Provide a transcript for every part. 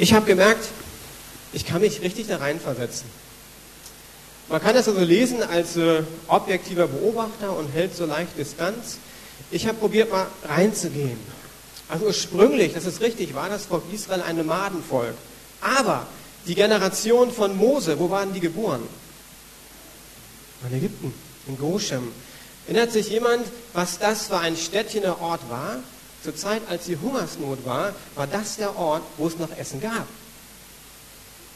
Ich habe gemerkt, ich kann mich richtig da reinversetzen. Man kann das also lesen als äh, objektiver Beobachter und hält so leicht Distanz. Ich habe probiert, mal reinzugehen. Also ursprünglich, das ist richtig, war das Volk Israel ein Nomadenvolk. Aber die Generation von Mose, wo waren die geboren? In Ägypten, in Goshem. Erinnert sich jemand, was das für ein Städtchen der Ort war? Zur Zeit, als die Hungersnot war, war das der Ort, wo es noch Essen gab.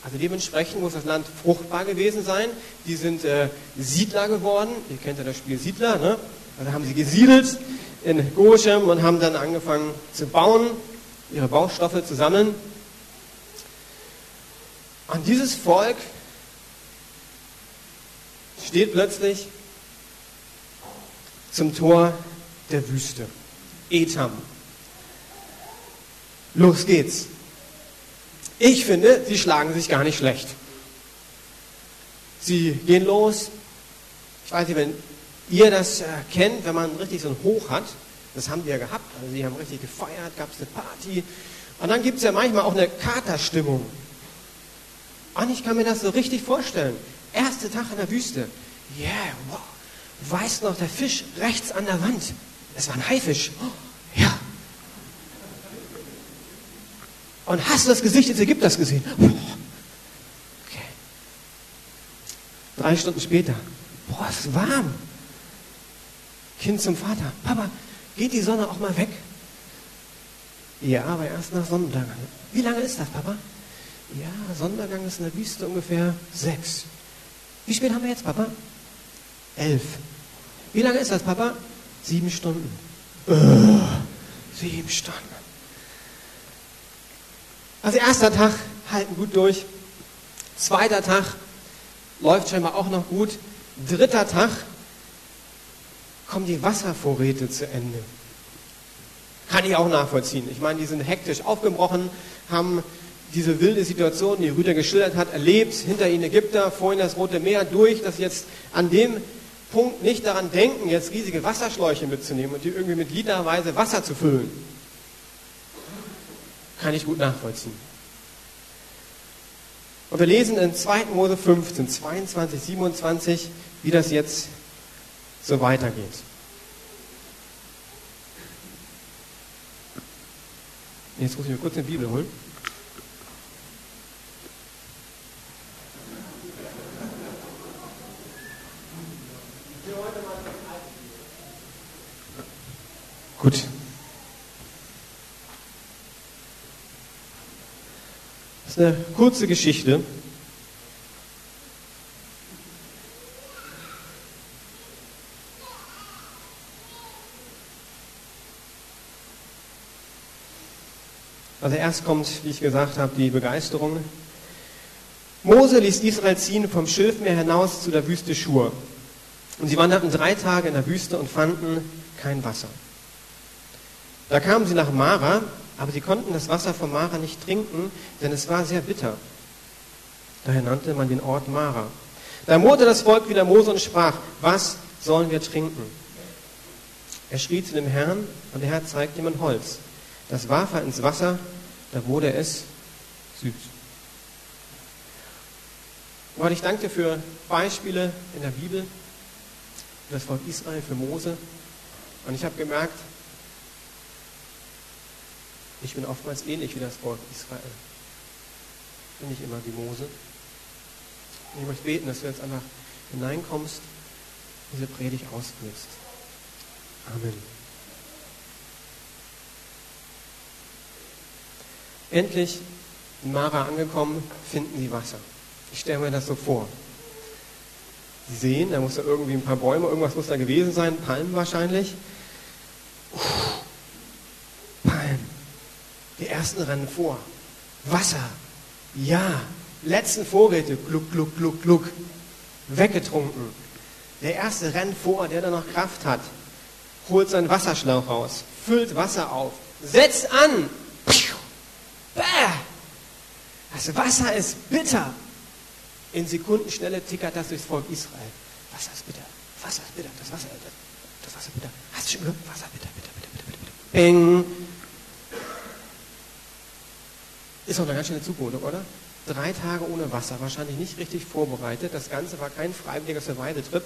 Also dementsprechend muss das Land fruchtbar gewesen sein. Die sind äh, Siedler geworden. Ihr kennt ja das Spiel Siedler. Ne? Also haben sie gesiedelt in Goshem und haben dann angefangen zu bauen, ihre Baustoffe zu sammeln. Und dieses Volk steht plötzlich zum Tor der Wüste. Etam. Los geht's. Ich finde, sie schlagen sich gar nicht schlecht. Sie gehen los. Ich weiß nicht, wenn ihr das äh, kennt, wenn man richtig so ein Hoch hat. Das haben die ja gehabt. Also sie haben richtig gefeiert, gab es eine Party. Und dann gibt es ja manchmal auch eine Katerstimmung. Und ich kann mir das so richtig vorstellen. Erster Tag in der Wüste. Yeah, wow. Weißt noch, der Fisch rechts an der Wand. Das war ein Haifisch. Oh, ja. Und hast du das Gesicht des Ägypters gesehen? Okay. Drei Stunden später. Boah, es ist warm. Kind zum Vater. Papa, geht die Sonne auch mal weg? Ja, aber erst nach Sonnenuntergang. Wie lange ist das, Papa? Ja, Sonnenuntergang ist in der Wüste ungefähr sechs. Wie spät haben wir jetzt, Papa? Elf. Wie lange ist das, Papa? Sieben Stunden. Äh, sieben Stunden. Also erster Tag halten gut durch. Zweiter Tag läuft scheinbar auch noch gut. Dritter Tag kommen die Wasservorräte zu Ende. Kann ich auch nachvollziehen. Ich meine, die sind hektisch aufgebrochen, haben diese wilde Situation, die Rüder geschildert hat, erlebt. Hinter ihnen Ägypter, vorhin das Rote Meer durch, dass jetzt an dem Punkt nicht daran denken, jetzt riesige Wasserschläuche mitzunehmen und die irgendwie mit literweise Wasser zu füllen. Kann ich gut nachvollziehen. Und wir lesen in 2. Mose 15, 22, 27, wie das jetzt so weitergeht. Jetzt muss ich mir kurz eine Bibel holen. Gut. Ist eine kurze Geschichte. Also erst kommt, wie ich gesagt habe, die Begeisterung. Mose ließ Israel ziehen vom Schilfmeer hinaus zu der Wüste Schur. Und sie wanderten drei Tage in der Wüste und fanden kein Wasser. Da kamen sie nach Mara, aber sie konnten das Wasser von Mara nicht trinken, denn es war sehr bitter. Daher nannte man den Ort Mara. Da murrte das Volk wieder Mose und sprach, was sollen wir trinken? Er schrie zu dem Herrn und der Herr zeigte ihm ein Holz. Das warf er ins Wasser, da wurde es süß. Gott, ich danke dir für Beispiele in der Bibel, für das Volk Israel, für Mose. Und ich habe gemerkt, ich bin oftmals ähnlich wie das Volk Israel. Bin nicht immer wie Mose. Und ich möchte beten, dass du jetzt einfach hineinkommst, diese Predigt ausführst. Amen. Endlich in Mara angekommen, finden sie Wasser. Ich stelle mir das so vor. Sie sehen, da muss da irgendwie ein paar Bäume, irgendwas muss da gewesen sein, Palmen wahrscheinlich. Palmen. Die ersten rennen vor. Wasser. Ja. Letzten Vorräte. Gluck, gluck, gluck, gluck. Weggetrunken. Der erste rennt vor, der da noch Kraft hat. Holt seinen Wasserschlauch raus. Füllt Wasser auf. Setzt an. Bäh! Das Wasser ist bitter. In Sekundenschnelle tickert das durchs Volk Israel. Wasser ist bitter. Wasser ist bitter. Das Wasser, das, das Wasser bitter. Hast du schon gehört? Wasser bitter, bitter, bitter, bitter, bitter. Bing. Ist doch eine ganz schöne Zumutung, oder? Drei Tage ohne Wasser, wahrscheinlich nicht richtig vorbereitet. Das Ganze war kein freiwilliger Survival-Trip,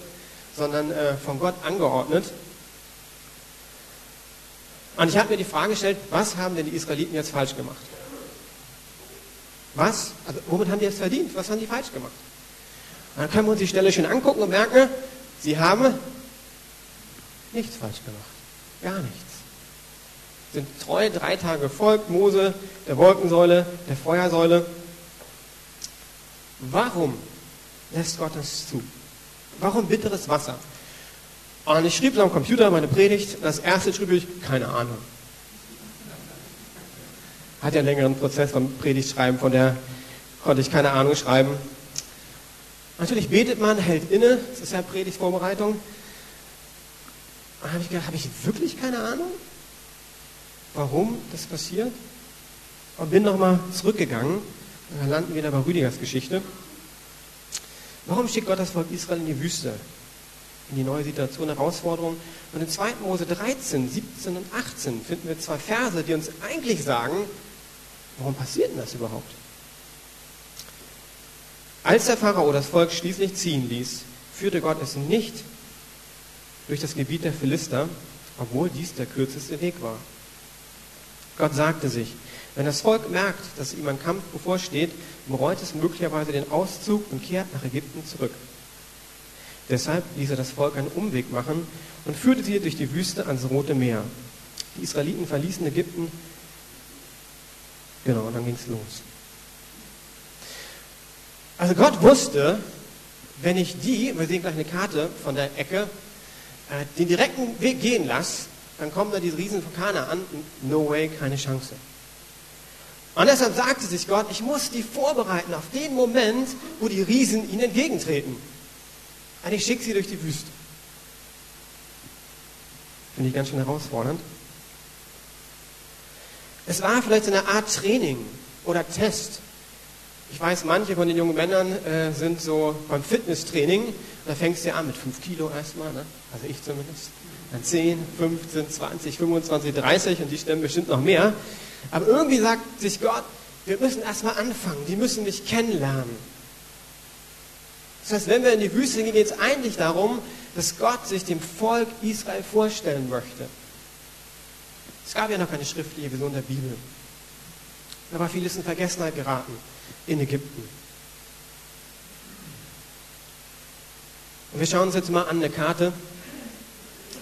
sondern äh, von Gott angeordnet. Und ich habe mir die Frage gestellt, was haben denn die Israeliten jetzt falsch gemacht? Was? Also, womit haben die es verdient? Was haben die falsch gemacht? Dann können wir uns die Stelle schön angucken und merken, sie haben nichts falsch gemacht. Gar nichts. Sind treu drei Tage gefolgt, Mose, der Wolkensäule, der Feuersäule. Warum lässt Gott das zu? Warum bitteres Wasser? Und ich schrieb so am Computer meine Predigt. Das erste schrieb ich, keine Ahnung. Hat ja einen längeren Prozess beim Predigtschreiben, von der konnte ich keine Ahnung schreiben. Natürlich betet man, hält inne, das ist ja Predigtvorbereitung. Und habe ich gedacht, habe ich wirklich keine Ahnung, warum das passiert? Und bin nochmal zurückgegangen. Und dann landen wir wieder bei Rüdigers Geschichte. Warum schickt Gott das Volk Israel in die Wüste? in die neue Situation, Herausforderung. Und in 2. Mose 13, 17 und 18 finden wir zwei Verse, die uns eigentlich sagen, warum passiert denn das überhaupt? Als der Pharao das Volk schließlich ziehen ließ, führte Gott es nicht durch das Gebiet der Philister, obwohl dies der kürzeste Weg war. Gott sagte sich, wenn das Volk merkt, dass ihm ein Kampf bevorsteht, bereut es möglicherweise den Auszug und kehrt nach Ägypten zurück. Deshalb ließ er das Volk einen Umweg machen und führte sie durch die Wüste ans Rote Meer. Die Israeliten verließen Ägypten. Genau, und dann ging es los. Also Gott wusste, wenn ich die, wir sehen gleich eine Karte von der Ecke, äh, den direkten Weg gehen lasse, dann kommen da diese Riesen von Kana an. No way, keine Chance. Und deshalb sagte sich Gott, ich muss die vorbereiten auf den Moment, wo die Riesen ihnen entgegentreten. Und ich schicke sie durch die Wüste. Finde ich ganz schön herausfordernd. Es war vielleicht eine Art Training oder Test. Ich weiß, manche von den jungen Männern äh, sind so beim Fitnesstraining. Da fängst du ja an mit 5 Kilo erstmal, ne? also ich zumindest. Dann 10, 15, 20, 25, 30 und die stemmen bestimmt noch mehr. Aber irgendwie sagt sich Gott, wir müssen erstmal anfangen, die müssen mich kennenlernen. Das heißt, wenn wir in die Wüste gehen, geht es eigentlich darum, dass Gott sich dem Volk Israel vorstellen möchte. Es gab ja noch keine schriftliche Vision der Bibel. Da war vieles in Vergessenheit geraten in Ägypten. Und wir schauen uns jetzt mal an eine Karte.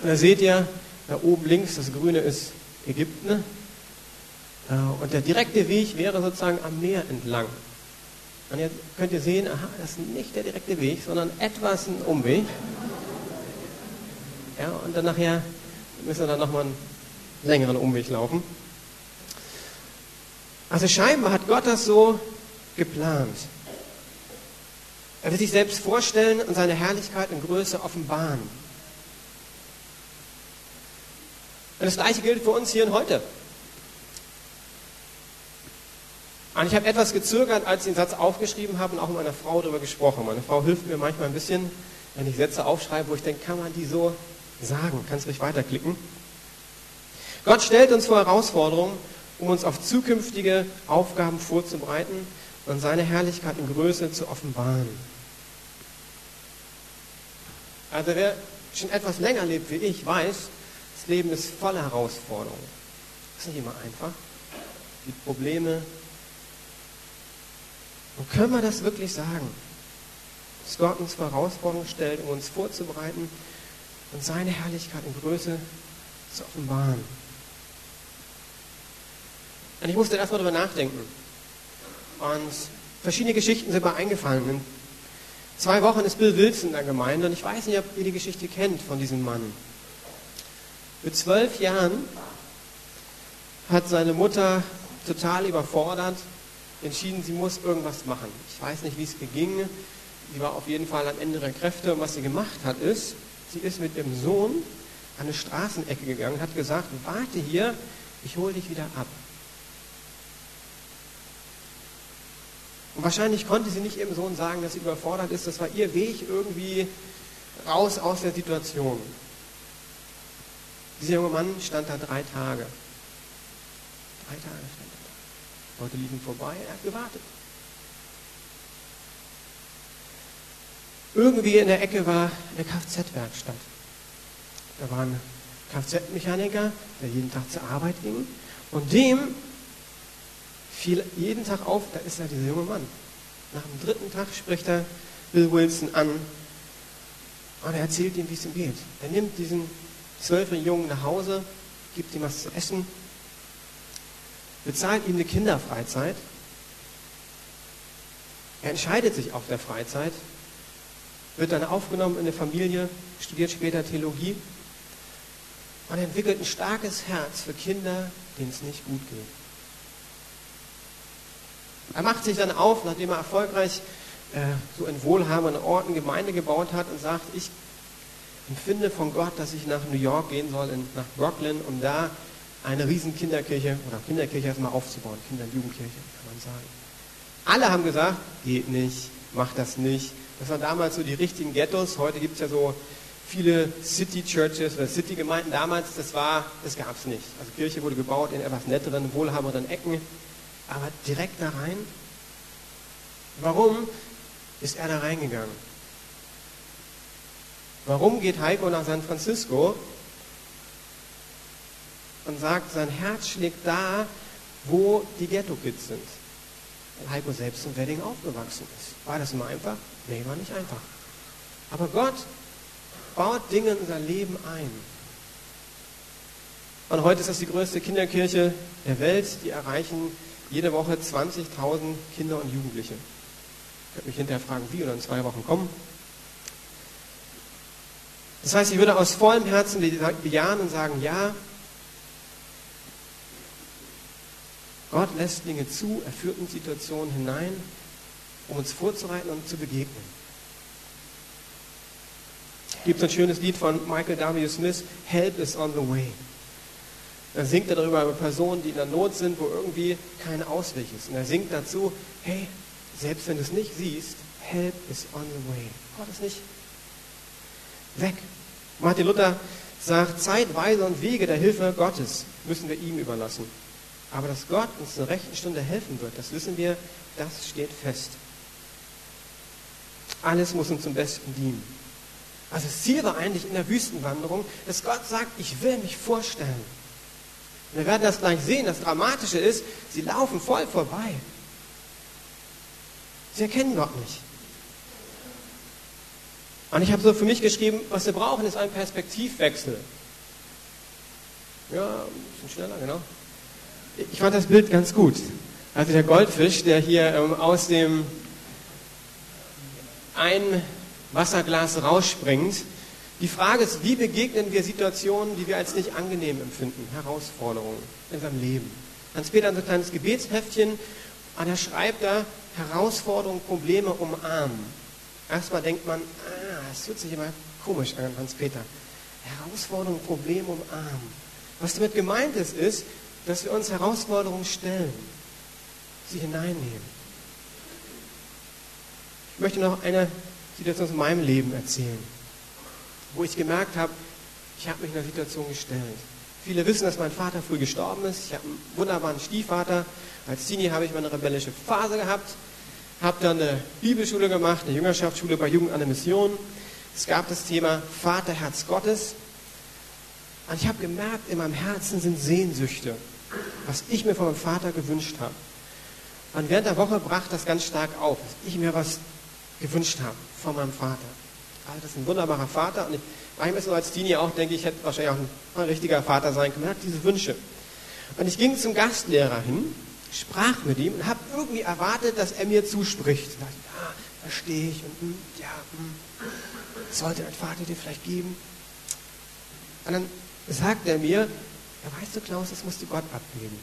Und da seht ihr, da oben links, das Grüne ist Ägypten. Äh, und der direkte Weg wäre sozusagen am Meer entlang. Und jetzt könnt ihr sehen, aha, das ist nicht der direkte Weg, sondern etwas ein Umweg. Ja, und dann nachher müssen wir dann nochmal einen längeren Umweg laufen. Also scheinbar hat Gott das so geplant. Er will sich selbst vorstellen und seine Herrlichkeit und Größe offenbaren. Und das gleiche gilt für uns hier und heute. Und ich habe etwas gezögert, als ich den Satz aufgeschrieben habe und auch mit meiner Frau darüber gesprochen. Meine Frau hilft mir manchmal ein bisschen, wenn ich Sätze aufschreibe, wo ich denke, kann man die so sagen? Kannst du mich weiterklicken? Gott stellt uns vor Herausforderungen, um uns auf zukünftige Aufgaben vorzubereiten und seine Herrlichkeit in Größe zu offenbaren. Also wer schon etwas länger lebt wie ich, weiß, das Leben ist voller Herausforderungen. Das ist nicht immer einfach. Die Probleme, und können wir das wirklich sagen? Dass Gott uns vor Herausforderungen stellt, um uns vorzubereiten und seine Herrlichkeit in Größe zu offenbaren. Und ich musste erstmal darüber nachdenken. Und verschiedene Geschichten sind mir eingefallen. In zwei Wochen ist Bill Wilson in der Gemeinde und ich weiß nicht, ob ihr die Geschichte kennt von diesem Mann. Mit zwölf Jahren hat seine Mutter total überfordert entschieden, sie muss irgendwas machen. Ich weiß nicht, wie es ging. Sie war auf jeden Fall am Ende ihrer Kräfte. Und was sie gemacht hat, ist, sie ist mit ihrem Sohn an eine Straßenecke gegangen hat gesagt, warte hier, ich hole dich wieder ab. Und wahrscheinlich konnte sie nicht ihrem Sohn sagen, dass sie überfordert ist. Das war ihr Weg irgendwie raus aus der Situation. Dieser junge Mann stand da drei Tage. Drei Tage stand er da. Leute liefen vorbei, er hat gewartet. Irgendwie in der Ecke war eine Kfz-Werkstatt. Da war ein Kfz-Mechaniker, der jeden Tag zur Arbeit ging. Und dem fiel jeden Tag auf, da ist ja dieser junge Mann. Nach dem dritten Tag spricht er Bill Wilson an und er erzählt ihm, wie es ihm geht. Er nimmt diesen zwölfjährigen Jungen nach Hause, gibt ihm was zu essen, bezahlt ihm eine Kinderfreizeit. Er entscheidet sich auf der Freizeit, wird dann aufgenommen in eine Familie, studiert später Theologie und entwickelt ein starkes Herz für Kinder, denen es nicht gut geht. Er macht sich dann auf, nachdem er erfolgreich äh, so in wohlhabenden Orten Gemeinde gebaut hat und sagt, ich empfinde von Gott, dass ich nach New York gehen soll, in, nach Brooklyn, um da eine riesen Kinderkirche oder Kinderkirche erstmal aufzubauen, Kinder- und Jugendkirche, kann man sagen. Alle haben gesagt, geht nicht, mach das nicht. Das waren damals so die richtigen Ghettos. Heute gibt es ja so viele City Churches oder City Gemeinden. Damals, das war, das gab es nicht. Also Kirche wurde gebaut in etwas netteren, wohlhabenderen Ecken, aber direkt da rein. Warum ist er da reingegangen? Warum geht Heiko nach San Francisco und sagt, sein Herz schlägt da, wo die Ghetto-Kids sind? Weil Heiko selbst in Wedding aufgewachsen ist. War das immer einfach? Nee, war nicht einfach. Aber Gott baut Dinge in unser Leben ein. Und heute ist das die größte Kinderkirche der Welt. Die erreichen jede Woche 20.000 Kinder und Jugendliche. Ich werde mich hinterher fragen, wie oder in zwei Wochen kommen. Das heißt, ich würde aus vollem Herzen bejahen und sagen, ja, Gott lässt Dinge zu, er führt in Situationen hinein, um uns vorzureiten und zu begegnen. Es gibt ein schönes Lied von Michael W. Smith, Help is on the way. Da singt er darüber über Personen, die in der Not sind, wo irgendwie kein Ausweg ist. Und er singt dazu, hey, selbst wenn du es nicht siehst, Help is on the way. Gott ist nicht weg. Martin Luther sagt, Zeit, Weise und Wege der Hilfe Gottes müssen wir ihm überlassen. Aber dass Gott uns zur rechten Stunde helfen wird, das wissen wir, das steht fest. Alles muss uns zum Besten dienen. Also das Ziel war eigentlich in der Wüstenwanderung, dass Gott sagt, ich will mich vorstellen. Wir werden das gleich sehen. Das Dramatische ist, sie laufen voll vorbei. Sie erkennen Gott nicht. Und ich habe so für mich geschrieben, was wir brauchen, ist ein Perspektivwechsel. Ja, ein bisschen schneller, genau. Ich fand das Bild ganz gut. Also der Goldfisch, der hier ähm, aus dem ein Wasserglas rausspringt. Die Frage ist, wie begegnen wir Situationen, die wir als nicht angenehm empfinden, Herausforderungen in unserem Leben. Dann später ein kleines Gebetsheftchen, und er schreibt da, Herausforderungen, Probleme umarmen. Erstmal denkt man, ah, das hört sich immer komisch an, Hans-Peter. Herausforderungen, Probleme umarmen. Was damit gemeint ist, ist, dass wir uns Herausforderungen stellen, sie hineinnehmen. Ich möchte noch eine Situation aus meinem Leben erzählen, wo ich gemerkt habe, ich habe mich in einer Situation gestellt. Viele wissen, dass mein Vater früh gestorben ist. Ich habe einen wunderbaren Stiefvater. Als Teenie habe ich meine rebellische Phase gehabt, habe dann eine Bibelschule gemacht, eine Jüngerschaftsschule bei Jugend an der Mission. Es gab das Thema Vaterherz Gottes. Und ich habe gemerkt, in meinem Herzen sind Sehnsüchte, was ich mir von meinem Vater gewünscht habe. Und während der Woche brach das ganz stark auf, dass ich mir was gewünscht habe von meinem Vater. Also das ist ein wunderbarer Vater und ich, manchmal so als Teenie auch, denke ich, hätte wahrscheinlich auch ein, richtiger Vater sein können. Er hat diese Wünsche. Und ich ging zum Gastlehrer hin, sprach mit ihm und habe irgendwie erwartet, dass er mir zuspricht. Und dachte, ja, verstehe ich und hm, ja, hm, sollte ein Vater dir vielleicht geben. Und dann sagt er mir, ja, weißt du, Klaus, das musst du Gott abgeben.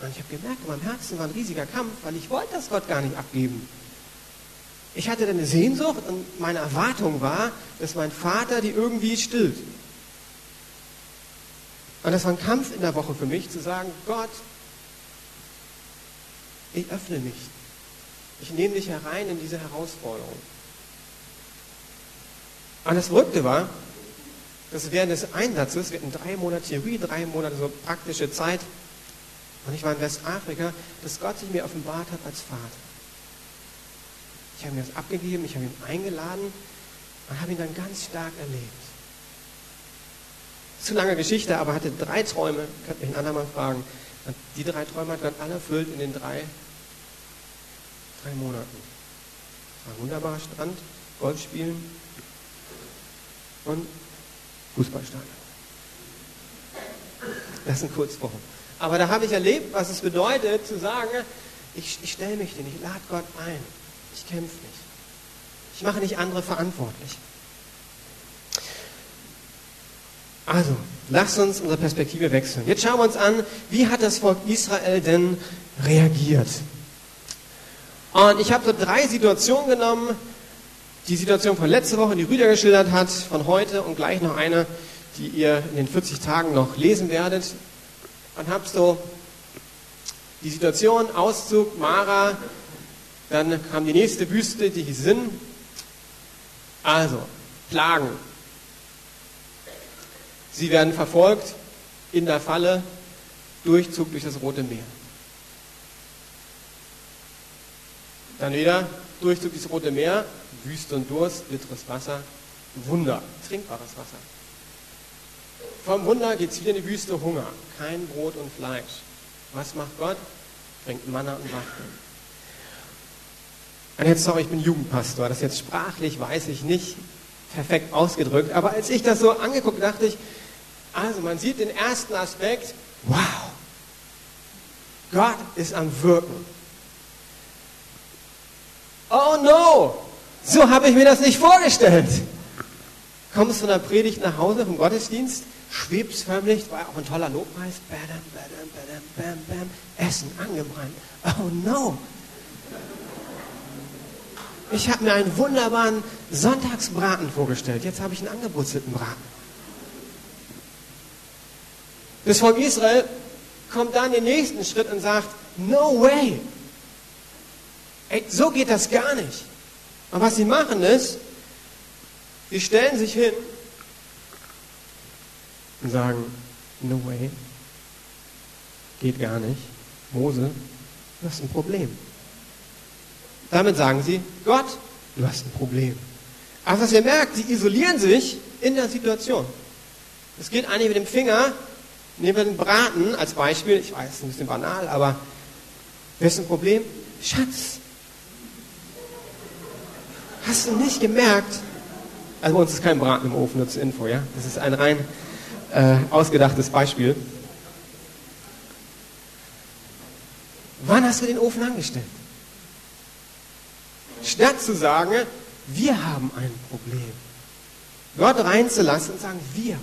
Und ich habe gemerkt, in meinem Herzen war ein riesiger Kampf, weil ich wollte das Gott gar nicht abgeben. Ich hatte eine Sehnsucht und meine Erwartung war, dass mein Vater die irgendwie stillt. Und das war ein Kampf in der Woche für mich, zu sagen, Gott, ich öffne mich. Ich nehme dich herein in diese Herausforderung. Und das Verrückte war, dass während des Einsatzes, wir hatten drei Monate Theorie, drei Monate so praktische Zeit, Und ich war in Westafrika, dass Gott sich mir offenbart hat als Vater. Ich habe ihm das abgegeben, ich habe ihn eingeladen und habe ihn dann ganz stark erlebt. Zu lange Geschichte, aber hatte drei Träume, könnt ihr einen anderen mal fragen. Und die drei Träume hat Gott alle erfüllt in den drei, drei Monaten. War ein wunderbarer Strand, Golf spielen und Fußballstadion. Das sind Kurzwochen. Aber da habe ich erlebt, was es bedeutet, zu sagen, ich, ich stelle mich nicht, ich lade Gott ein. Ich kämpfe nicht. Ich mache nicht andere verantwortlich. Also, lasst uns unsere Perspektive wechseln. Jetzt schauen wir uns an, wie hat das Volk Israel denn reagiert? Und ich habe so drei Situationen genommen. Die Situation von letzter Woche, die Rüder geschildert hat, von heute und gleich noch eine, die ihr in den 40 Tagen noch lesen werdet. Und habe so die Situation, Auszug, Mara, dann kam die nächste Wüste, die Sin. Also, Plagen. Sie werden verfolgt in der Falle, Durchzug durch das Rote Meer. Dann wieder Durchzug durchs Rote Meer, Wüste und Durst, bitteres Wasser, Wunder, trinkbares Wasser. Vom Wunder geht es wieder in die Wüste Hunger, kein Brot und Fleisch. Was macht Gott? Bringt Manna und Waffen. Und jetzt, sorry, ich bin Jugendpastor, das jetzt sprachlich weiß ich nicht perfekt ausgedrückt, aber als ich das so angeguckt, dachte ich, also man sieht den ersten Aspekt, wow, Gott ist am Wirken. Oh no, so habe ich mir das nicht vorgestellt. Kommst von der Predigt nach Hause vom Gottesdienst, schwebst förmlich, war auch ein toller Lobpreis, badam, badam, badam, bam, bam, Essen angebrannt. Oh no, ich habe mir einen wunderbaren Sonntagsbraten vorgestellt. Jetzt habe ich einen angewurzelten Braten. Das Volk Israel kommt dann den nächsten Schritt und sagt, no way. Ey, so geht das gar nicht. Und was sie machen ist, sie stellen sich hin und sagen, no way. Geht gar nicht. Mose, du hast ein Problem. Damit sagen sie, Gott, du hast ein Problem. Aber was ihr merkt, sie isolieren sich in der Situation. Es geht eigentlich mit dem Finger, nehmen wir den Braten als Beispiel, ich weiß, ein bisschen banal, aber wer ist ein Problem? Schatz. Hast du nicht gemerkt? Also bei uns ist kein Braten im Ofen, nur zur Info, ja? Das ist ein rein äh, ausgedachtes Beispiel. Wann hast du den Ofen angestellt? Statt zu sagen, wir haben ein Problem. Gott reinzulassen und sagen, wir.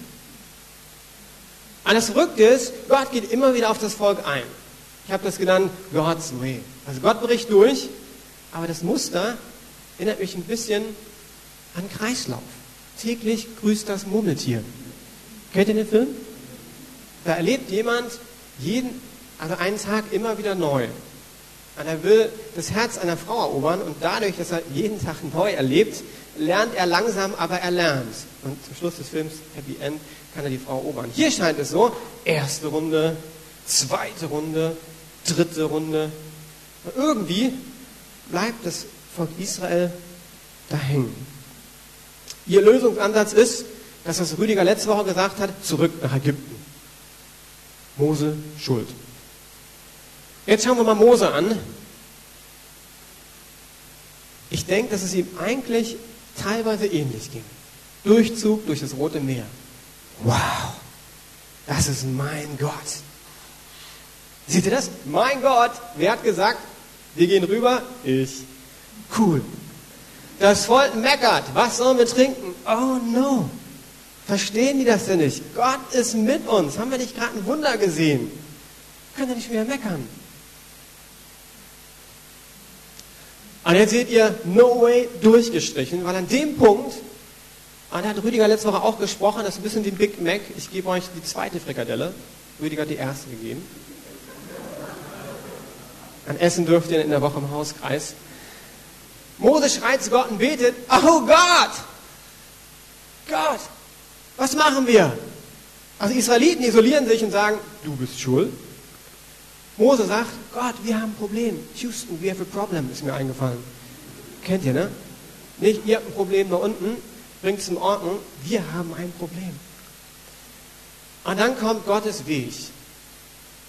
Und das Verrückte ist, Gott geht immer wieder auf das Volk ein. Ich habe das genannt God's Way. Also Gott bricht durch, aber das Muster erinnert mich ein bisschen an Kreislauf. Täglich grüßt das Murmeltier. Kennt ihr den Film? Da erlebt jemand jeden, also einen Tag immer wieder neu. Und er will das Herz einer Frau erobern und dadurch, dass er jeden Tag neu erlebt, lernt er langsam, aber er lernt. Und zum Schluss des Films, Happy End, kann er die Frau erobern. Hier scheint es so, erste Runde, zweite Runde, dritte Runde. Und irgendwie bleibt das Volk Israel da hängen. Ihr Lösungsansatz ist, dass was Rüdiger letzte Woche gesagt hat, zurück nach Ägypten. Mose schuld. Jetzt schauen wir mal Mose an. Ich denke, dass es ihm eigentlich teilweise ähnlich ging. Durchzug durch das Rote Meer. Wow, das ist mein Gott. Seht ihr das? Mein Gott, wer hat gesagt, wir gehen rüber? Ich. Cool. Das Volk meckert. Was sollen wir trinken? Oh no. Verstehen die das denn nicht? Gott ist mit uns. Haben wir nicht gerade ein Wunder gesehen? Können wir nicht mehr meckern? Und jetzt seht ihr No Way durchgestrichen, weil an dem Punkt, da hat Rüdiger letzte Woche auch gesprochen, das ist ein bisschen wie Big Mac. Ich gebe euch die zweite Frikadelle. Rüdiger hat die erste gegeben. An Essen dürft ihr in der Woche im Hauskreis. Mose schreit zu Gott und betet, oh Gott! Gott, was machen wir? Also Israeliten isolieren sich und sagen, du bist schuld. Mose sagt, Gott, wir haben ein Problem. Houston, we have a problem, ist mir eingefallen. Kennt ihr, ne? Nicht, ihr habt ein Problem da unten, bringt es in Ordnung. Wir haben ein Problem. Und dann kommt Gottes Weg.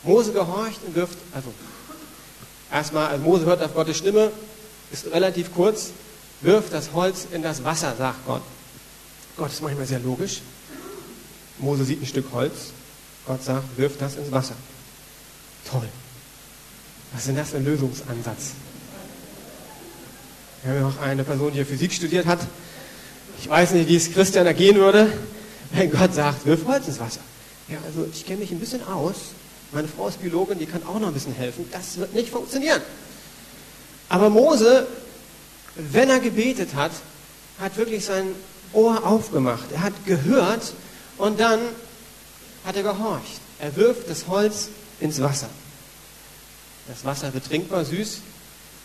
Mose gehorcht und wirft, also erstmal, also Mose hört auf Gottes Stimme, ist relativ kurz, wirft das Holz in das Wasser, sagt Gott. Gott ist manchmal sehr logisch. Mose sieht ein Stück Holz. Gott sagt, wirft das ins Wasser. Toll. Was ist denn das für ein Lösungsansatz? Wir haben ja auch eine Person, die hier Physik studiert hat. Ich weiß nicht, wie es Christian ergehen würde, wenn Gott sagt, wirf Holz ins Wasser. Ja, also ich kenne mich ein bisschen aus. Meine Frau ist Biologin, die kann auch noch ein bisschen helfen. Das wird nicht funktionieren. Aber Mose, wenn er gebetet hat, hat wirklich sein Ohr aufgemacht. Er hat gehört und dann hat er gehorcht. Er wirft das Holz ins Wasser. Das Wasser wird trinkbar, süß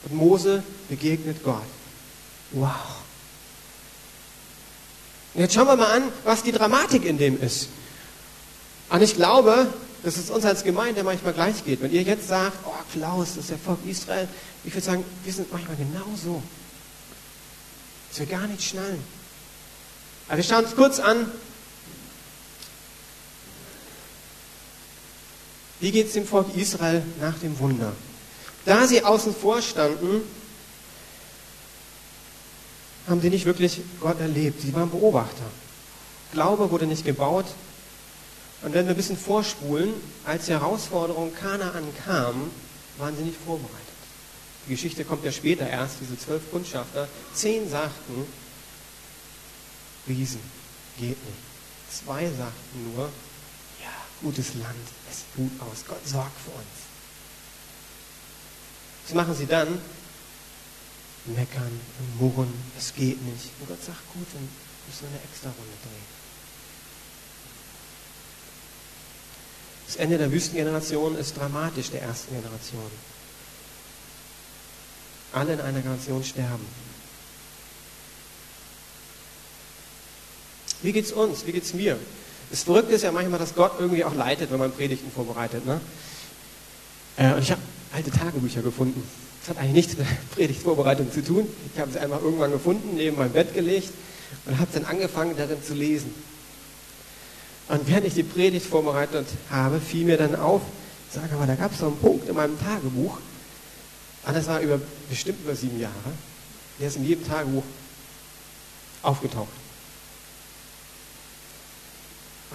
und Mose begegnet Gott. Wow. Und jetzt schauen wir mal an, was die Dramatik in dem ist. Und ich glaube, dass es uns als Gemeinde manchmal gleich geht. Wenn ihr jetzt sagt, oh Klaus, das ist der Volk Israel, ich würde sagen, wir sind manchmal genau so. Dass wir gar nicht schnallen. Also wir schauen uns kurz an, wie geht es dem Volk Israel nach dem Wunder. Da sie außen vor standen, haben sie nicht wirklich Gott erlebt. Sie waren Beobachter. Glaube wurde nicht gebaut, und wenn wir ein bisschen vorspulen, als die Herausforderung Kanaan kam, waren sie nicht vorbereitet. Die Geschichte kommt ja später erst, diese zwölf Kundschafter. Zehn sagten, Riesen, geht nicht. Zwei sagten nur, gutes Land, es sieht gut aus, Gott sorgt für uns. Was machen sie dann? Meckern und murren, es geht nicht. Und Gott sagt, gut, dann müssen wir eine extra Runde drehen. Das Ende der Wüstengeneration ist dramatisch der ersten Generation. Alle in einer Generation sterben. Wie geht's uns? Wie geht's mir? Das Verrückte ist ja manchmal, dass Gott irgendwie auch leitet, wenn man Predigten vorbereitet. Ne? Äh, und ich habe alte Tagebücher gefunden. Das hat eigentlich nichts mit Predigtvorbereitung zu tun. Ich habe sie einfach irgendwann gefunden, neben mein Bett gelegt und habe dann angefangen, darin zu lesen. Und während ich die Predigt vorbereitet habe, fiel mir dann auf, sage aber, da gab es so einen Punkt in meinem Tagebuch, und das war über, bestimmt über sieben Jahre, der ist in jedem Tagebuch aufgetaucht.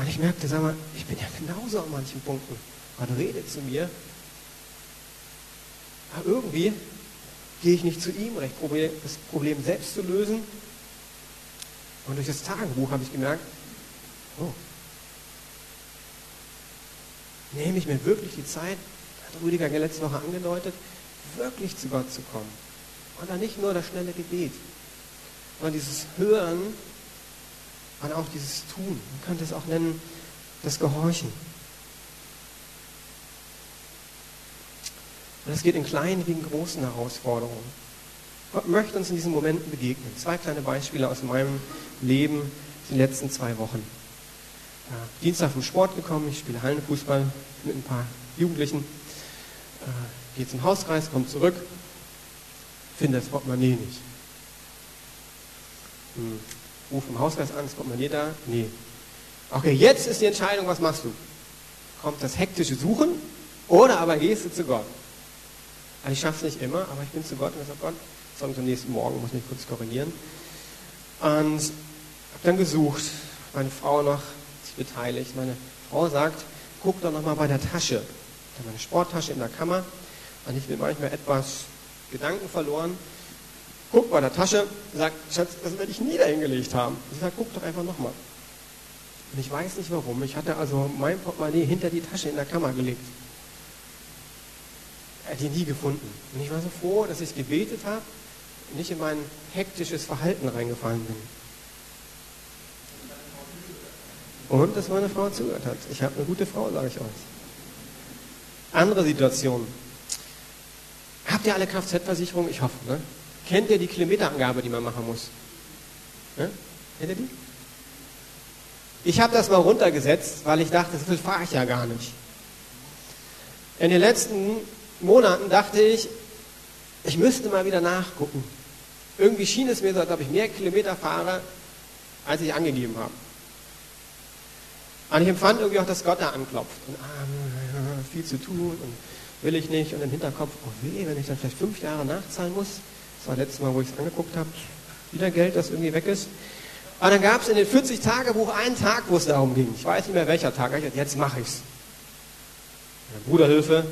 Und ich merkte, sag mal, ich bin ja genauso an manchen Punkten. Gott redet zu mir, aber irgendwie gehe ich nicht zu ihm recht, probiere das Problem selbst zu lösen. Und durch das Tagebuch habe ich gemerkt, oh, nehme ich mir wirklich die Zeit, hat Rüdiger letzte Woche angedeutet, wirklich zu Gott zu kommen. Und dann nicht nur das schnelle Gebet, sondern dieses Hören und auch dieses Tun. Man könnte es auch nennen, das Gehorchen. Und es geht in kleinen wie in großen Herausforderungen. Gott möchte uns in diesen Momenten begegnen. Zwei kleine Beispiele aus meinem Leben in den letzten zwei Wochen. Ja, Dienstag vom Sport gekommen, ich spiele Hallenfußball mit ein paar Jugendlichen, äh, gehe zum Hauskreis, komme zurück, finde das Portemonnaie nicht. Hm. Ruf im Hauskreis an, das Portemonnaie da? Nee. Okay, jetzt ist die Entscheidung, was machst du? Kommt das hektische Suchen oder aber gehst du zu Gott? Also ich schaffe es nicht immer, aber ich bin zu Gott und sage, Gott, sondern am nächsten Morgen, muss mich kurz korrigieren. Und habe dann gesucht, meine Frau noch sich beteiligt. Meine Frau sagt, guck doch nochmal bei der Tasche. Ich habe meine Sporttasche in der Kammer und ich bin manchmal etwas Gedanken verloren. Guck bei der Tasche, sagt, Schatz, das werde ich nie dahin gelegt haben. Ich sage, guck doch einfach nochmal. Und ich weiß nicht warum. Ich hatte also mein Portemonnaie hinter die Tasche in der Kammer gelegt. Er hat die nie gefunden. Und ich war so froh, dass ich gebetet habe und nicht in mein hektisches Verhalten reingefallen bin. Und dass meine Frau zugehört hat. Ich habe eine gute Frau, sage ich euch. Andere Situation. Habt ihr alle Kfz-Versicherung? Ich hoffe. Ne? Kennt ihr die Kilometerangabe, die man machen muss? Ne? Kennt ihr die? Ich habe das mal runtergesetzt, weil ich dachte, so viel fahre ich ja gar nicht. In den letzten Monaten dachte ich, ich müsste mal wieder nachgucken. Irgendwie schien es mir so, als ob ich mehr Kilometer fahre, als ich angegeben habe. Und ich empfand irgendwie auch, dass Gott da anklopft. Und ah, viel zu tun und will ich nicht. Und im Hinterkopf, oh weh, wenn ich dann vielleicht fünf Jahre nachzahlen muss. Das war das letzte Mal, wo ich es angeguckt habe. Wieder Geld, das irgendwie weg ist. Und dann gab es in dem 40-Tage-Buch einen Tag, wo es darum ging. Ich weiß nicht mehr welcher Tag. Jetzt mache ich es. Bruderhilfe,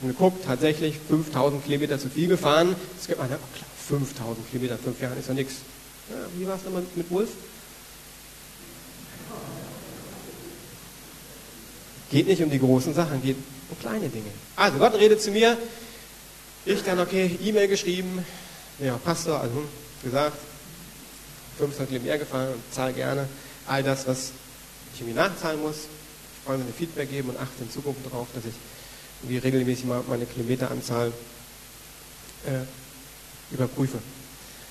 und geguckt, tatsächlich 5000 Kilometer zu viel gefahren. Es gibt einer, oh klar, 5000 Kilometer in fünf Jahren ist ja nichts. Ja, wie war es nochmal mit Wolf? Geht nicht um die großen Sachen, geht um kleine Dinge. Also Gott redet zu mir. Ich dann, okay, E-Mail geschrieben. Ja, Pastor, also gesagt, 500 Kilometer gefahren und zahle gerne all das, was ich irgendwie nachzahlen muss. Ich freue mich, ein Feedback geben und achte in Zukunft darauf, dass ich irgendwie regelmäßig mal meine Kilometeranzahl äh, überprüfe.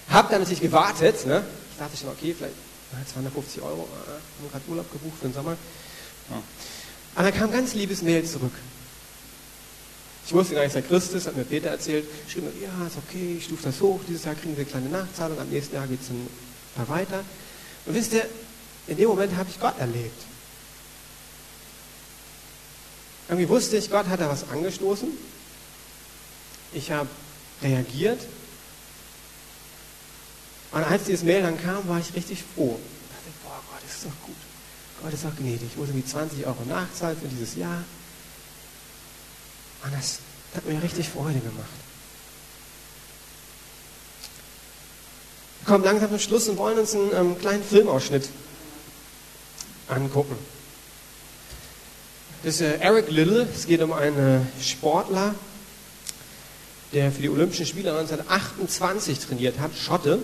Hab dann natürlich gewartet. Ne? Ich dachte schon, okay, vielleicht 250 Euro, äh, haben gerade Urlaub gebucht für den Sommer. Ja. Aber dann kam ganz liebes Mail zurück. Ich wusste gar nicht, dass er Christ ist, hat mir Peter erzählt. Schrieb mir, ja, ist okay, ich stufe das hoch, dieses Jahr kriegen wir eine kleine Nachzahlung, am nächsten Jahr geht es weiter. Und wisst ihr, in dem Moment habe ich Gott erlebt. Irgendwie wusste ich, Gott hat da was angestoßen. Ich habe reagiert. Und als dieses Mail dann kam, war ich richtig froh. Ich dachte, boah, Gott ist doch gut. Gott ist auch gnädig. Ich muss irgendwie 20 Euro nachzahlen für dieses Jahr. Und das hat mir richtig Freude gemacht. Wir kommen langsam zum Schluss und wollen uns einen ähm, kleinen Filmausschnitt angucken. Das ist äh, Eric Little. Es geht um einen Sportler, der für die Olympischen Spiele 1928 trainiert hat, Schotte.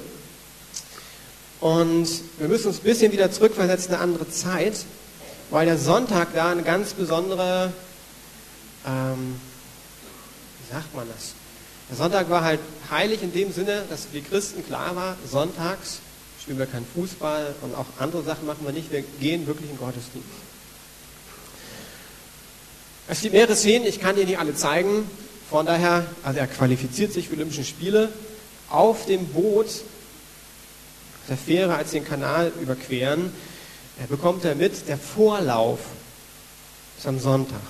Und wir müssen uns ein bisschen wieder zurückversetzen, eine andere Zeit, weil der Sonntag da eine ganz besondere, ähm, wie sagt man das? Der Sonntag war halt heilig in dem Sinne, dass die Christen klar war, sonntags spielen wir keinen Fußball und auch andere Sachen machen wir nicht, wir gehen wirklich in Gottesdienst. Es gibt mehrere Szenen, ich kann dir nicht alle zeigen. Von daher, also er qualifiziert sich für Olympische Spiele auf dem Boot der Fähre, als den Kanal überqueren, er bekommt er mit, der Vorlauf ist am Sonntag.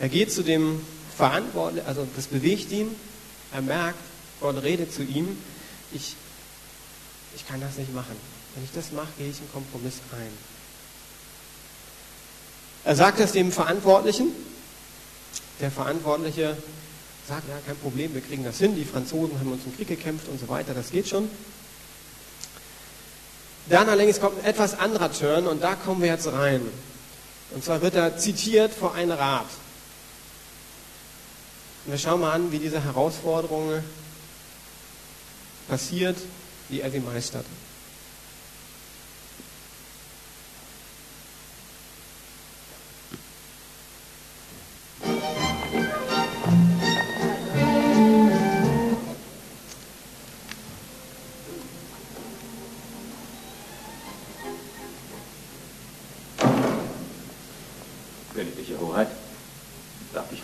Er geht zu dem Verantwortlichen, also das bewegt ihn, er merkt, Gott redet zu ihm, ich, ich kann das nicht machen. Wenn ich das mache, gehe ich einen Kompromiss ein. Er sagt das dem Verantwortlichen. Der Verantwortliche sagt, ja, kein Problem, wir kriegen das hin, die Franzosen haben uns im Krieg gekämpft und so weiter, das geht schon. Dann allerdings kommt ein etwas anderer Turn und da kommen wir jetzt rein. Und zwar wird er zitiert vor einem Rat. Und wir schauen mal an, wie diese Herausforderung passiert, wie er sie meistert.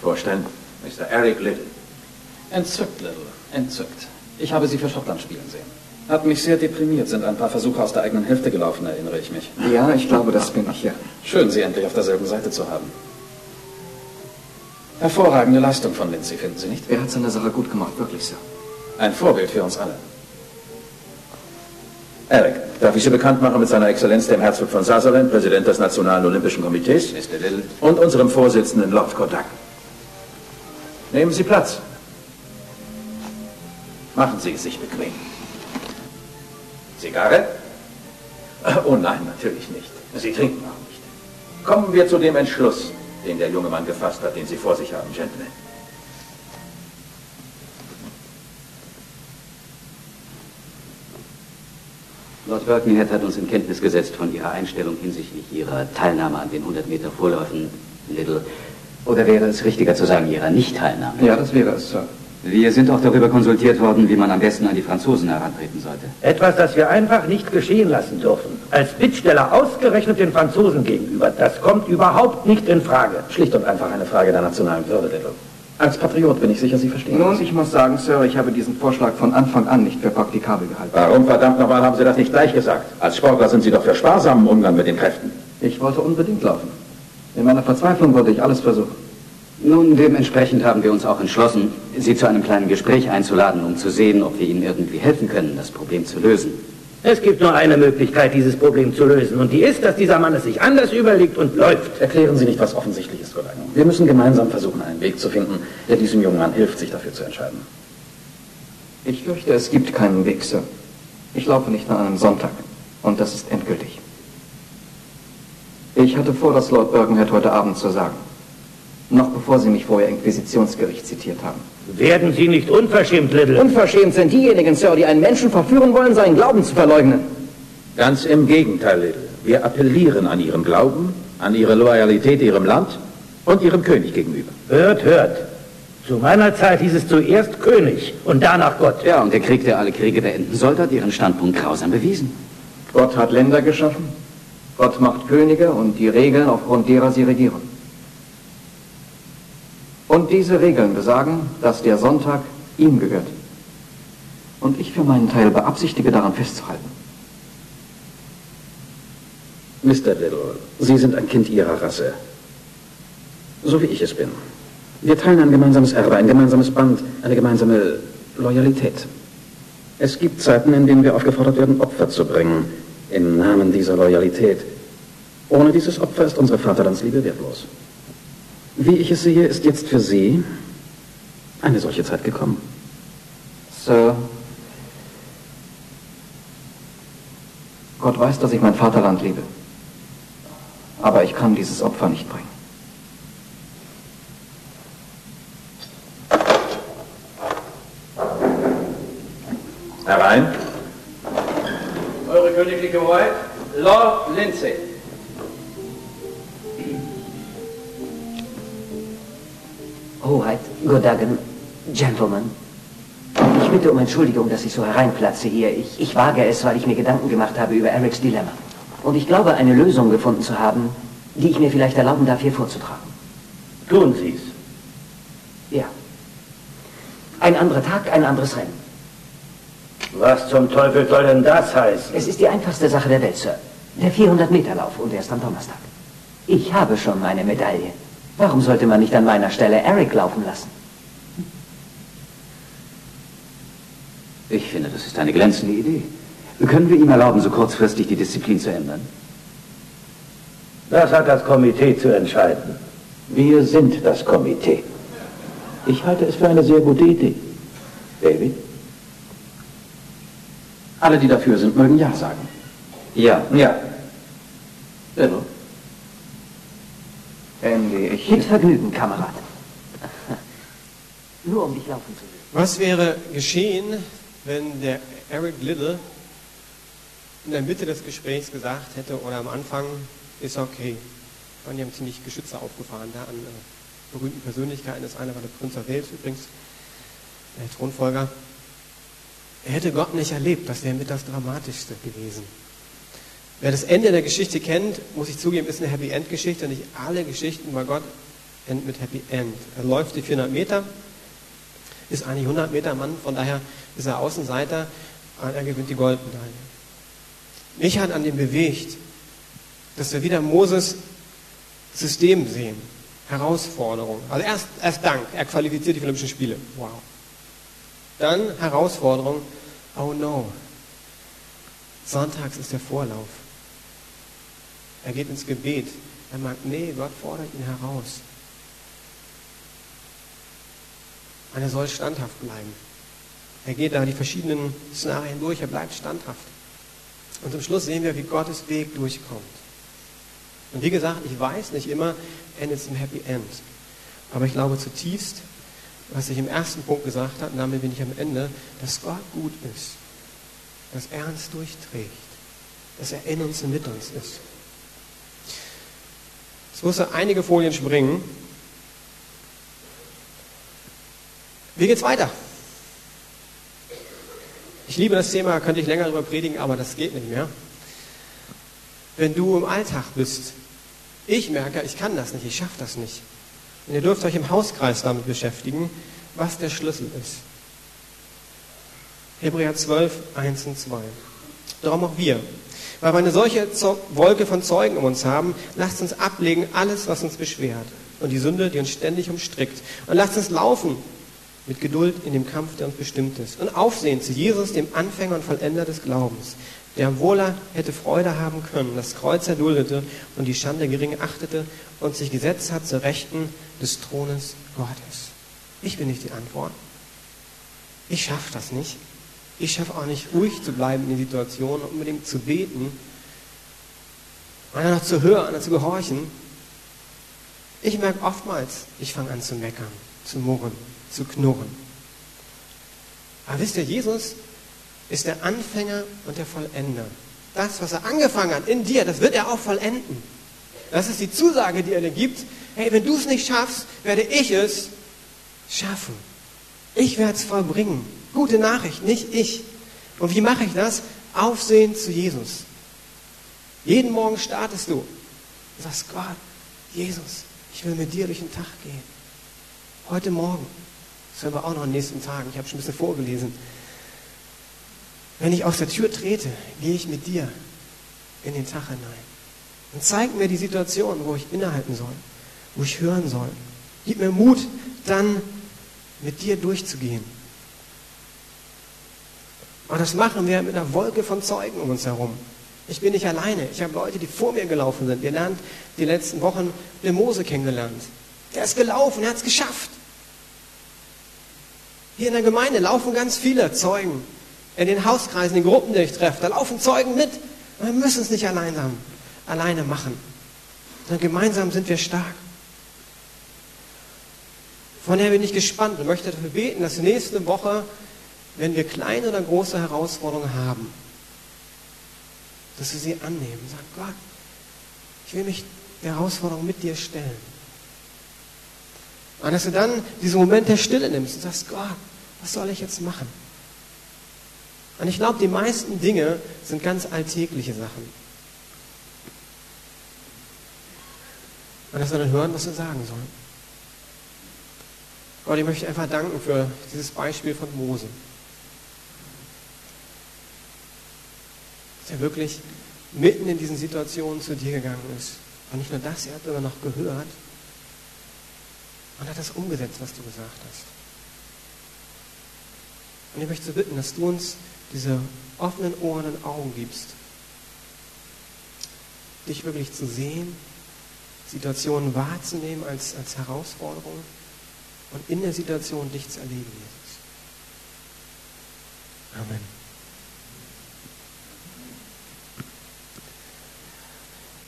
vorstellen? Mr. Eric Little. Entzückt, Little. Entzückt. Ich habe Sie für Schottland spielen sehen. Hat mich sehr deprimiert, sind ein paar Versuche aus der eigenen Hälfte gelaufen, erinnere ich mich. Ja, ich glaube, das bin ich, ja. Schön, Sie endlich auf derselben Seite zu haben. Hervorragende Leistung von Lindsay, finden Sie nicht? Er hat seine Sache gut gemacht, wirklich, Sir. Ein Vorbild für uns alle. Eric, darf ich Sie bekannt machen mit seiner Exzellenz dem Herzog von Sutherland, Präsident des Nationalen Olympischen Komitees? Mr. Little. Und unserem Vorsitzenden Lord Kodak. Nehmen Sie Platz. Machen Sie es sich bequem. Zigarre? Oh nein, natürlich nicht. Sie trinken auch nicht. Kommen wir zu dem Entschluss, den der junge Mann gefasst hat, den Sie vor sich haben, Gentlemen. Lord Birkenhead hat uns in Kenntnis gesetzt von Ihrer Einstellung hinsichtlich Ihrer Teilnahme an den 100 Meter Vorläufen, Little. Oder wäre es richtiger zu sagen, Ihrer Nichtteilnahme? Ja, das wäre es, Sir. Wir sind auch darüber konsultiert worden, wie man am besten an die Franzosen herantreten sollte. Etwas, das wir einfach nicht geschehen lassen dürfen. Als Bittsteller ausgerechnet den Franzosen gegenüber. Das kommt überhaupt nicht in Frage. Schlicht und einfach eine Frage der nationalen Würde, Little. Als Patriot bin ich sicher, Sie verstehen Nun, das. ich muss sagen, Sir, ich habe diesen Vorschlag von Anfang an nicht für praktikabel gehalten. Warum verdammt nochmal haben Sie das nicht gleich gesagt? Als Sportler sind Sie doch für sparsamen Umgang mit den Kräften. Ich wollte unbedingt laufen. In meiner Verzweiflung wollte ich alles versuchen. Nun, dementsprechend haben wir uns auch entschlossen, Sie zu einem kleinen Gespräch einzuladen, um zu sehen, ob wir Ihnen irgendwie helfen können, das Problem zu lösen. Es gibt nur eine Möglichkeit, dieses Problem zu lösen. Und die ist, dass dieser Mann es sich anders überlegt und läuft. Erklären Sie nicht, was offensichtlich ist, Golang. Wir müssen gemeinsam versuchen, einen Weg zu finden, der diesem jungen Mann hilft, sich dafür zu entscheiden. Ich fürchte, es gibt keinen Weg, Sir. Ich laufe nicht an einem Sonntag. Und das ist endgültig. Ich hatte vor, das Lord Birkenhead heute Abend zu sagen. Noch bevor Sie mich vor Ihr Inquisitionsgericht zitiert haben. Werden Sie nicht unverschämt, Little. Unverschämt sind diejenigen, Sir, die einen Menschen verführen wollen, seinen Glauben zu verleugnen. Ganz im Gegenteil, Little. Wir appellieren an Ihren Glauben, an Ihre Loyalität Ihrem Land und Ihrem König gegenüber. Hört, hört. Zu meiner Zeit hieß es zuerst König und danach Gott. Ja, und der Krieg, der alle Kriege beenden sollte, hat Ihren Standpunkt grausam bewiesen. Gott hat Länder geschaffen. Gott macht Könige und die Regeln, aufgrund derer sie regieren. Und diese Regeln besagen, dass der Sonntag ihm gehört. Und ich für meinen Teil beabsichtige, daran festzuhalten. Mr. Little, Sie sind ein Kind Ihrer Rasse. So wie ich es bin. Wir teilen ein gemeinsames Erbe, ein gemeinsames Band, eine gemeinsame Loyalität. Es gibt Zeiten, in denen wir aufgefordert werden, Opfer zu bringen, im Namen dieser Loyalität. Ohne dieses Opfer ist unsere Vaterlandsliebe wertlos. Wie ich es sehe, ist jetzt für Sie eine solche Zeit gekommen. Sir, Gott weiß, dass ich mein Vaterland liebe. Aber ich kann dieses Opfer nicht bringen. Herein. Königliche Hoheit, Lord Lindsay. Hoheit, Godagen, Gentlemen. Ich bitte um Entschuldigung, dass ich so hereinplatze hier. Ich, ich wage es, weil ich mir Gedanken gemacht habe über Erics Dilemma. Und ich glaube, eine Lösung gefunden zu haben, die ich mir vielleicht erlauben darf, hier vorzutragen. Tun Sie's. Ja. Ein anderer Tag, ein anderes Rennen. Was zum Teufel soll denn das heißen? Es ist die einfachste Sache der Welt, Sir. Der 400-Meter-Lauf und erst am Donnerstag. Ich habe schon meine Medaille. Warum sollte man nicht an meiner Stelle Eric laufen lassen? Ich finde, das ist eine glänzende Idee. Können wir ihm erlauben, so kurzfristig die Disziplin zu ändern? Das hat das Komitee zu entscheiden. Wir sind das Komitee. Ich halte es für eine sehr gute Idee. David? Alle, die dafür sind, mögen Ja sagen. Ja. Ja. Little. Andy, ich... Mit Vergnügen, Kamerad. Nur um dich laufen zu sehen. Was wäre geschehen, wenn der Eric Little in der Mitte des Gesprächs gesagt hätte oder am Anfang, ist okay. Und die haben ziemlich Geschütze aufgefahren da an äh, berühmten Persönlichkeiten. Das eine war der Prinz of Wales übrigens, der Thronfolger. Er hätte Gott nicht erlebt, das wäre mit das Dramatischste gewesen. Wer das Ende der Geschichte kennt, muss ich zugeben, ist eine Happy End Geschichte. Nicht alle Geschichten bei Gott enden mit Happy End. Er läuft die 400 Meter, ist eigentlich 100 Meter Mann, von daher ist er Außenseiter, und er gewinnt die Goldmedaille. Mich hat an dem bewegt, dass wir wieder Moses System sehen, Herausforderung. Also erst, erst Dank, er qualifiziert die Olympischen Spiele. Wow. Dann Herausforderung, oh no. Sonntags ist der Vorlauf. Er geht ins Gebet. Er meint, nee, Gott fordert ihn heraus. Und er soll standhaft bleiben. Er geht da die verschiedenen Szenarien durch, er bleibt standhaft. Und zum Schluss sehen wir, wie Gottes Weg durchkommt. Und wie gesagt, ich weiß nicht immer, endet es im Happy End. Aber ich glaube zutiefst, was ich im ersten Punkt gesagt habe, und damit bin ich am Ende, dass Gott gut ist. Dass er uns durchträgt. Dass er in uns und mit uns ist. Es musste einige Folien springen. Wie geht's weiter? Ich liebe das Thema, könnte ich länger darüber predigen, aber das geht nicht mehr. Wenn du im Alltag bist, ich merke, ich kann das nicht, ich schaffe das nicht. Und ihr dürft euch im Hauskreis damit beschäftigen, was der Schlüssel ist. Hebräer 12, 1 und 2. Darum auch wir. Weil wir eine solche Wolke von Zeugen um uns haben, lasst uns ablegen alles, was uns beschwert und die Sünde, die uns ständig umstrickt. Und lasst uns laufen mit Geduld in dem Kampf, der uns bestimmt ist. Und aufsehen zu Jesus, dem Anfänger und Vollender des Glaubens, der wohl er hätte Freude haben können, das Kreuz erduldete und die Schande gering achtete und sich gesetzt hat zur Rechten des Thrones Gottes. Ich bin nicht die Antwort. Ich schaffe das nicht. Ich schaffe auch nicht ruhig zu bleiben in den Situationen, unbedingt zu beten, oder noch zu hören zu gehorchen. Ich merke oftmals, ich fange an zu meckern, zu murren, zu knurren. Aber wisst ihr, Jesus ist der Anfänger und der Vollender. Das, was er angefangen hat in dir, das wird er auch vollenden. Das ist die Zusage, die er dir gibt. Hey, wenn du es nicht schaffst, werde ich es schaffen. Ich werde es vollbringen. Gute Nachricht, nicht ich. Und wie mache ich das? Aufsehen zu Jesus. Jeden Morgen startest du. Du sagst, Gott, Jesus, ich will mit dir durch den Tag gehen. Heute Morgen. Das hören wir auch noch in den nächsten Tagen. Ich habe schon ein bisschen vorgelesen. Wenn ich aus der Tür trete, gehe ich mit dir in den Tag hinein. Und zeig mir die Situation, wo ich innehalten soll, wo ich hören soll. Gib mir Mut, dann mit dir durchzugehen. Und das machen wir mit einer Wolke von Zeugen um uns herum. Ich bin nicht alleine. Ich habe Leute, die vor mir gelaufen sind. Ihr lernt die letzten Wochen den Mose kennengelernt. Der ist gelaufen, er hat es geschafft. Hier in der Gemeinde laufen ganz viele Zeugen. In den Hauskreisen, in den Gruppen, die ich treffe, da laufen Zeugen mit. wir müssen es nicht allein, alleine machen. Sondern gemeinsam sind wir stark. Von daher bin ich gespannt und möchte dafür beten, dass nächste Woche wenn wir kleine oder große Herausforderungen haben, dass wir sie annehmen. Sagen, Gott, ich will mich der Herausforderung mit dir stellen. Und dass du dann diesen Moment der Stille nimmst und sagst, Gott, was soll ich jetzt machen? Und ich glaube, die meisten Dinge sind ganz alltägliche Sachen. Und dass wir dann hören, was wir sagen sollen. Gott, ich möchte einfach danken für dieses Beispiel von Mose. dass er wirklich mitten in diesen Situationen zu dir gegangen ist. Und nicht nur das, er hat sogar noch gehört und hat das umgesetzt, was du gesagt hast. Und ich möchte so bitten, dass du uns diese offenen Ohren und Augen gibst, dich wirklich zu sehen, Situationen wahrzunehmen als, als Herausforderung und in der Situation dich zu erleben, Jesus. Amen.